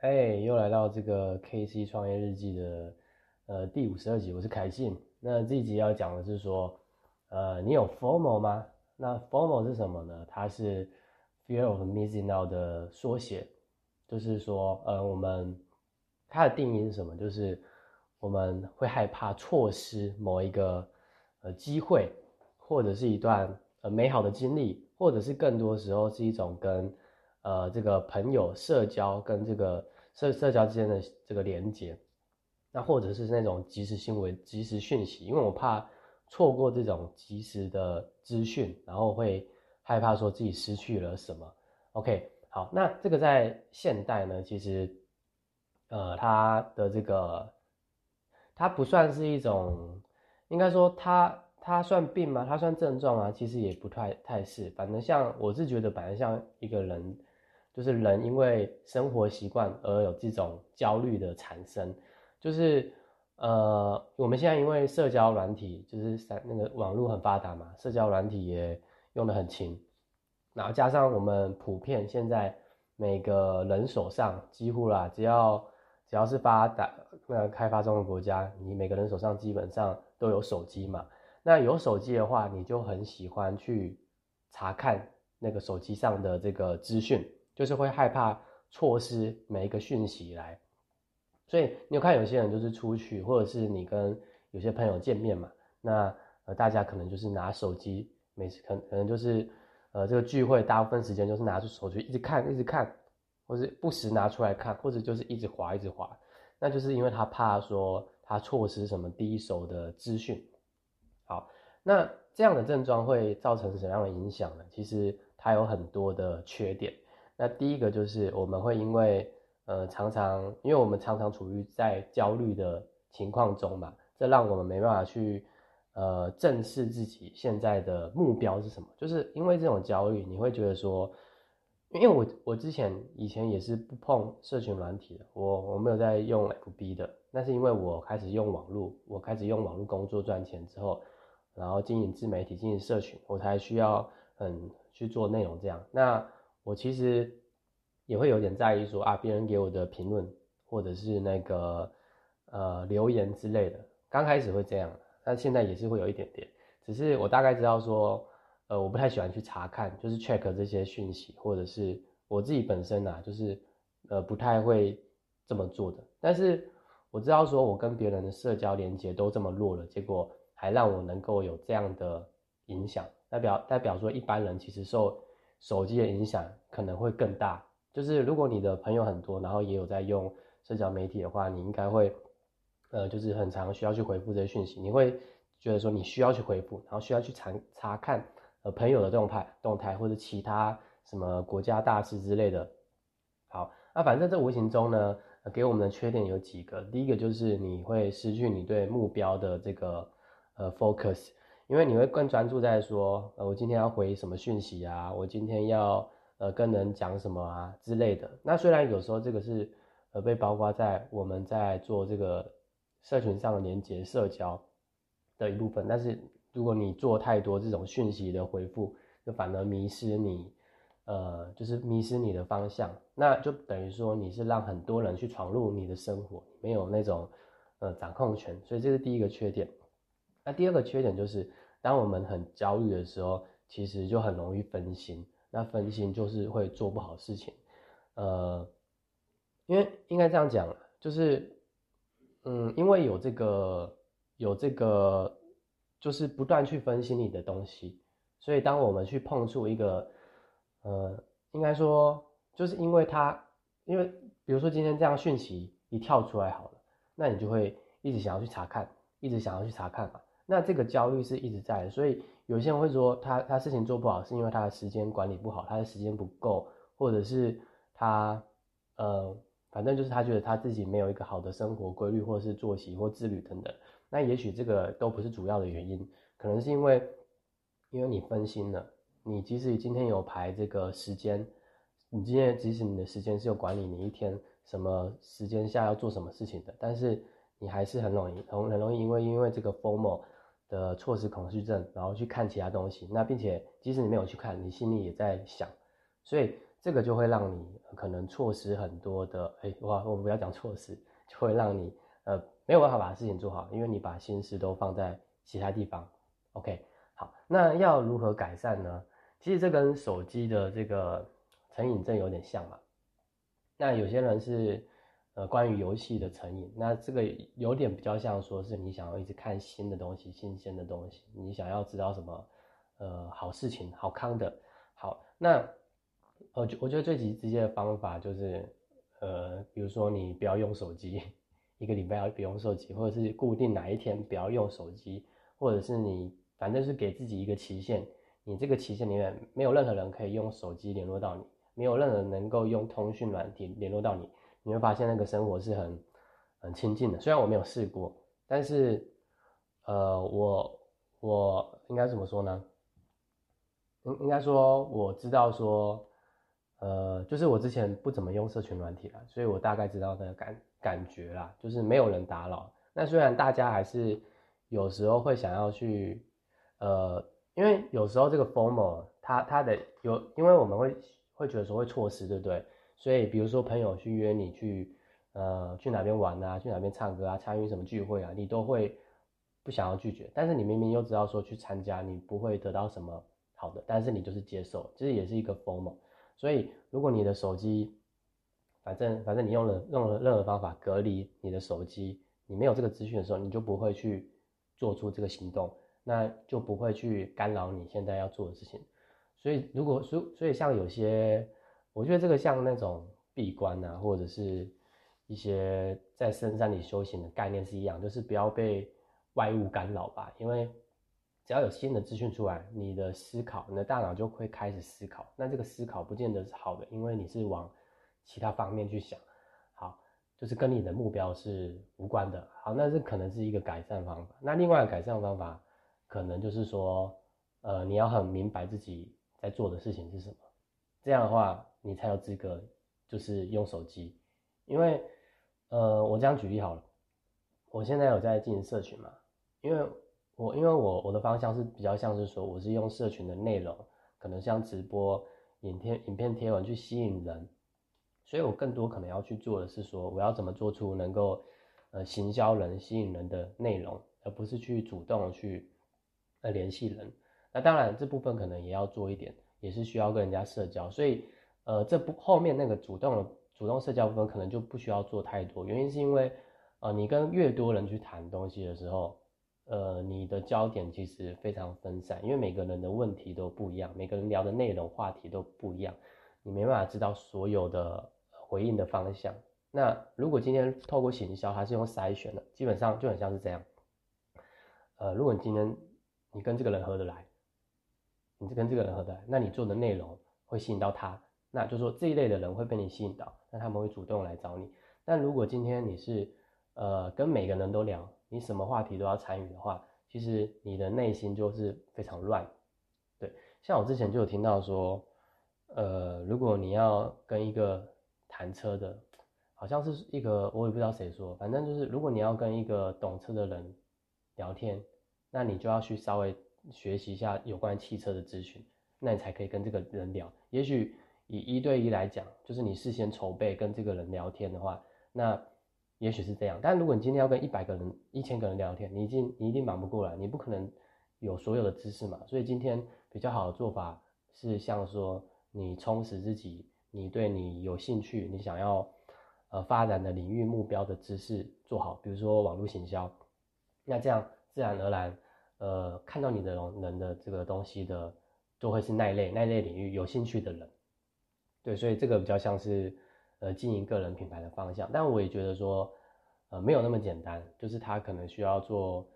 哎，又来到这个 KC 创业日记的呃第五十二集，我是凯信。那这一集要讲的是说，呃，你有 formo 吗？那 formo 是什么呢？它是 Fear of Missing Out 的缩写，就是说，呃，我们它的定义是什么？就是我们会害怕错失某一个呃机会，或者是一段呃美好的经历，或者是更多时候是一种跟呃，这个朋友社交跟这个社社交之间的这个连接，那或者是那种即时新闻、即时讯息，因为我怕错过这种即时的资讯，然后会害怕说自己失去了什么。OK，好，那这个在现代呢，其实，呃，它的这个它不算是一种，应该说它它算病吗？它算症状啊？其实也不太太是，反正像我是觉得，反正像一个人。就是人因为生活习惯而有这种焦虑的产生，就是呃，我们现在因为社交软体就是三那个网络很发达嘛，社交软体也用的很勤，然后加上我们普遍现在每个人手上几乎啦，只要只要是发达那开发中的国家，你每个人手上基本上都有手机嘛，那有手机的话，你就很喜欢去查看那个手机上的这个资讯。就是会害怕错失每一个讯息来，所以你有看有些人就是出去，或者是你跟有些朋友见面嘛，那呃大家可能就是拿手机，每次可可能就是呃这个聚会大部分时间就是拿出手机一直看一直看，或是不时拿出来看，或者就是一直滑一直滑，那就是因为他怕说他错失什么第一手的资讯。好，那这样的症状会造成什么样的影响呢？其实它有很多的缺点。那第一个就是我们会因为呃常常，因为我们常常处于在焦虑的情况中嘛，这让我们没办法去呃正视自己现在的目标是什么。就是因为这种焦虑，你会觉得说，因为我我之前以前也是不碰社群软体的，我我没有在用 FB 的，那是因为我开始用网络，我开始用网络工作赚钱之后，然后经营自媒体、经营社群，我才需要嗯去做内容这样。那我其实也会有点在意，说啊，别人给我的评论或者是那个呃留言之类的，刚开始会这样，但现在也是会有一点点。只是我大概知道说，呃，我不太喜欢去查看，就是 check 这些讯息，或者是我自己本身呐，就是呃不太会这么做的。但是我知道说，我跟别人的社交连接都这么弱了，结果还让我能够有这样的影响，代表代表说一般人其实受。手机的影响可能会更大，就是如果你的朋友很多，然后也有在用社交媒体的话，你应该会，呃，就是很常需要去回复这些讯息，你会觉得说你需要去回复，然后需要去查查看呃朋友的动态动态或者其他什么国家大事之类的。好，那反正这无形中呢，给我们的缺点有几个，第一个就是你会失去你对目标的这个呃 focus。因为你会更专注在说，呃，我今天要回什么讯息啊？我今天要呃跟人讲什么啊之类的。那虽然有时候这个是呃被包括在我们在做这个社群上的连接社交的一部分，但是如果你做太多这种讯息的回复，就反而迷失你，呃，就是迷失你的方向，那就等于说你是让很多人去闯入你的生活，没有那种呃掌控权，所以这是第一个缺点。那第二个缺点就是。当我们很焦虑的时候，其实就很容易分心。那分心就是会做不好事情。呃，因为应该这样讲，就是，嗯，因为有这个有这个，就是不断去分析你的东西，所以当我们去碰触一个，呃，应该说，就是因为它，因为比如说今天这样讯息一跳出来好了，那你就会一直想要去查看，一直想要去查看嘛。那这个焦虑是一直在的，所以有些人会说他他事情做不好，是因为他的时间管理不好，他的时间不够，或者是他呃，反正就是他觉得他自己没有一个好的生活规律，或者是作息或自律等等。那也许这个都不是主要的原因，可能是因为因为你分心了。你即使今天有排这个时间，你今天即使你的时间是有管理你一天什么时间下要做什么事情的，但是你还是很容易很很容易因为因为这个 formal。的错失恐惧症，然后去看其他东西，那并且即使你没有去看，你心里也在想，所以这个就会让你可能错失很多的，哎，哇，我们不要讲错失，就会让你呃没有办法把事情做好，因为你把心思都放在其他地方。OK，好，那要如何改善呢？其实这跟手机的这个成瘾症有点像嘛。那有些人是关于游戏的成瘾，那这个有点比较像说是你想要一直看新的东西、新鲜的东西，你想要知道什么呃好事情、好康的。好，那呃我觉得最直直接的方法就是呃比如说你不要用手机，一个礼拜要不用手机，或者是固定哪一天不要用手机，或者是你反正是给自己一个期限。你这个期限里面没有任何人可以用手机联络到你，没有任何人能够用通讯软体联络到你，你会发现那个生活是很很亲近的。虽然我没有试过，但是呃，我我应该怎么说呢？应应该说我知道说，呃，就是我之前不怎么用社群软体了，所以我大概知道的感感觉啦，就是没有人打扰。那虽然大家还是有时候会想要去，呃。因为有时候这个 formal，它它的有，因为我们会会觉得说会错失，对不对？所以比如说朋友去约你去，呃，去哪边玩啊，去哪边唱歌啊，参与什么聚会啊，你都会不想要拒绝。但是你明明又知道说去参加你不会得到什么好的，但是你就是接受，这也是一个 formal。所以如果你的手机，反正反正你用了用了任何方法隔离你的手机，你没有这个资讯的时候，你就不会去做出这个行动。那就不会去干扰你现在要做的事情，所以如果所所以像有些，我觉得这个像那种闭关啊，或者是一些在深山里修行的概念是一样，就是不要被外物干扰吧。因为只要有新的资讯出来，你的思考，你的大脑就会开始思考。那这个思考不见得是好的，因为你是往其他方面去想，好，就是跟你的目标是无关的。好，那这可能是一个改善方法。那另外改善方法。可能就是说，呃，你要很明白自己在做的事情是什么，这样的话，你才有资格就是用手机。因为，呃，我这样举例好了，我现在有在进行社群嘛，因为我因为我我的方向是比较像是说，我是用社群的内容，可能像直播、影片、影片贴文去吸引人，所以我更多可能要去做的是说，我要怎么做出能够呃行销人、吸引人的内容，而不是去主动去。呃联系人，那当然这部分可能也要做一点，也是需要跟人家社交，所以呃这不后面那个主动的主动社交部分可能就不需要做太多，原因是因为呃你跟越多人去谈东西的时候，呃你的焦点其实非常分散，因为每个人的问题都不一样，每个人聊的内容话题都不一样，你没办法知道所有的回应的方向。那如果今天透过行销，它是用筛选的，基本上就很像是这样，呃如果你今天。你跟这个人合得来，你是跟这个人合得来，那你做的内容会吸引到他，那就说这一类的人会被你吸引到，那他们会主动来找你。但如果今天你是呃跟每个人都聊，你什么话题都要参与的话，其实你的内心就是非常乱。对，像我之前就有听到说，呃，如果你要跟一个谈车的，好像是一个我也不知道谁说，反正就是如果你要跟一个懂车的人聊天。那你就要去稍微学习一下有关汽车的资讯，那你才可以跟这个人聊。也许以一对一来讲，就是你事先筹备跟这个人聊天的话，那也许是这样。但如果你今天要跟一百个人、一千个人聊天，你已经你一定忙不过来，你不可能有所有的知识嘛。所以今天比较好的做法是，像说你充实自己，你对你有兴趣、你想要呃发展的领域目标的知识做好，比如说网络行销，那这样。自然而然，呃，看到你的人的这个东西的，都会是那一类那一类领域有兴趣的人，对，所以这个比较像是，呃，经营个人品牌的方向。但我也觉得说，呃，没有那么简单，就是他可能需要做，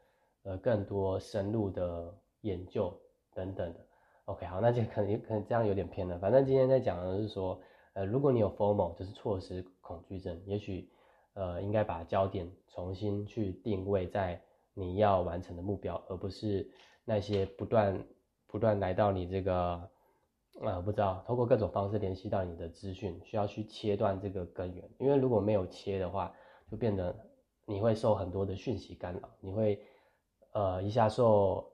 呃，更多深入的研究等等的。OK，好，那就可能可能这样有点偏了。反正今天在讲的是说，呃，如果你有 FOMO，就是错失恐惧症，也许，呃，应该把焦点重新去定位在。你要完成的目标，而不是那些不断不断来到你这个，啊，不知道，通过各种方式联系到你的资讯，需要去切断这个根源。因为如果没有切的话，就变得你会受很多的讯息干扰，你会呃一下受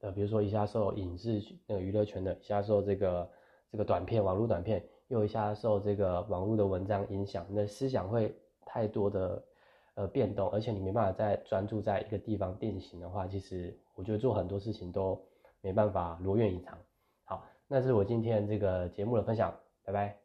呃比如说一下受影视那个娱乐圈的，一下受这个这个短片网络短片，又一下受这个网络的文章影响，你的思想会太多的呃变动，而且你没办法再专注在一个地方定型的话，其实我觉得做很多事情都没办法如愿以偿。那是我今天这个节目的分享拜拜。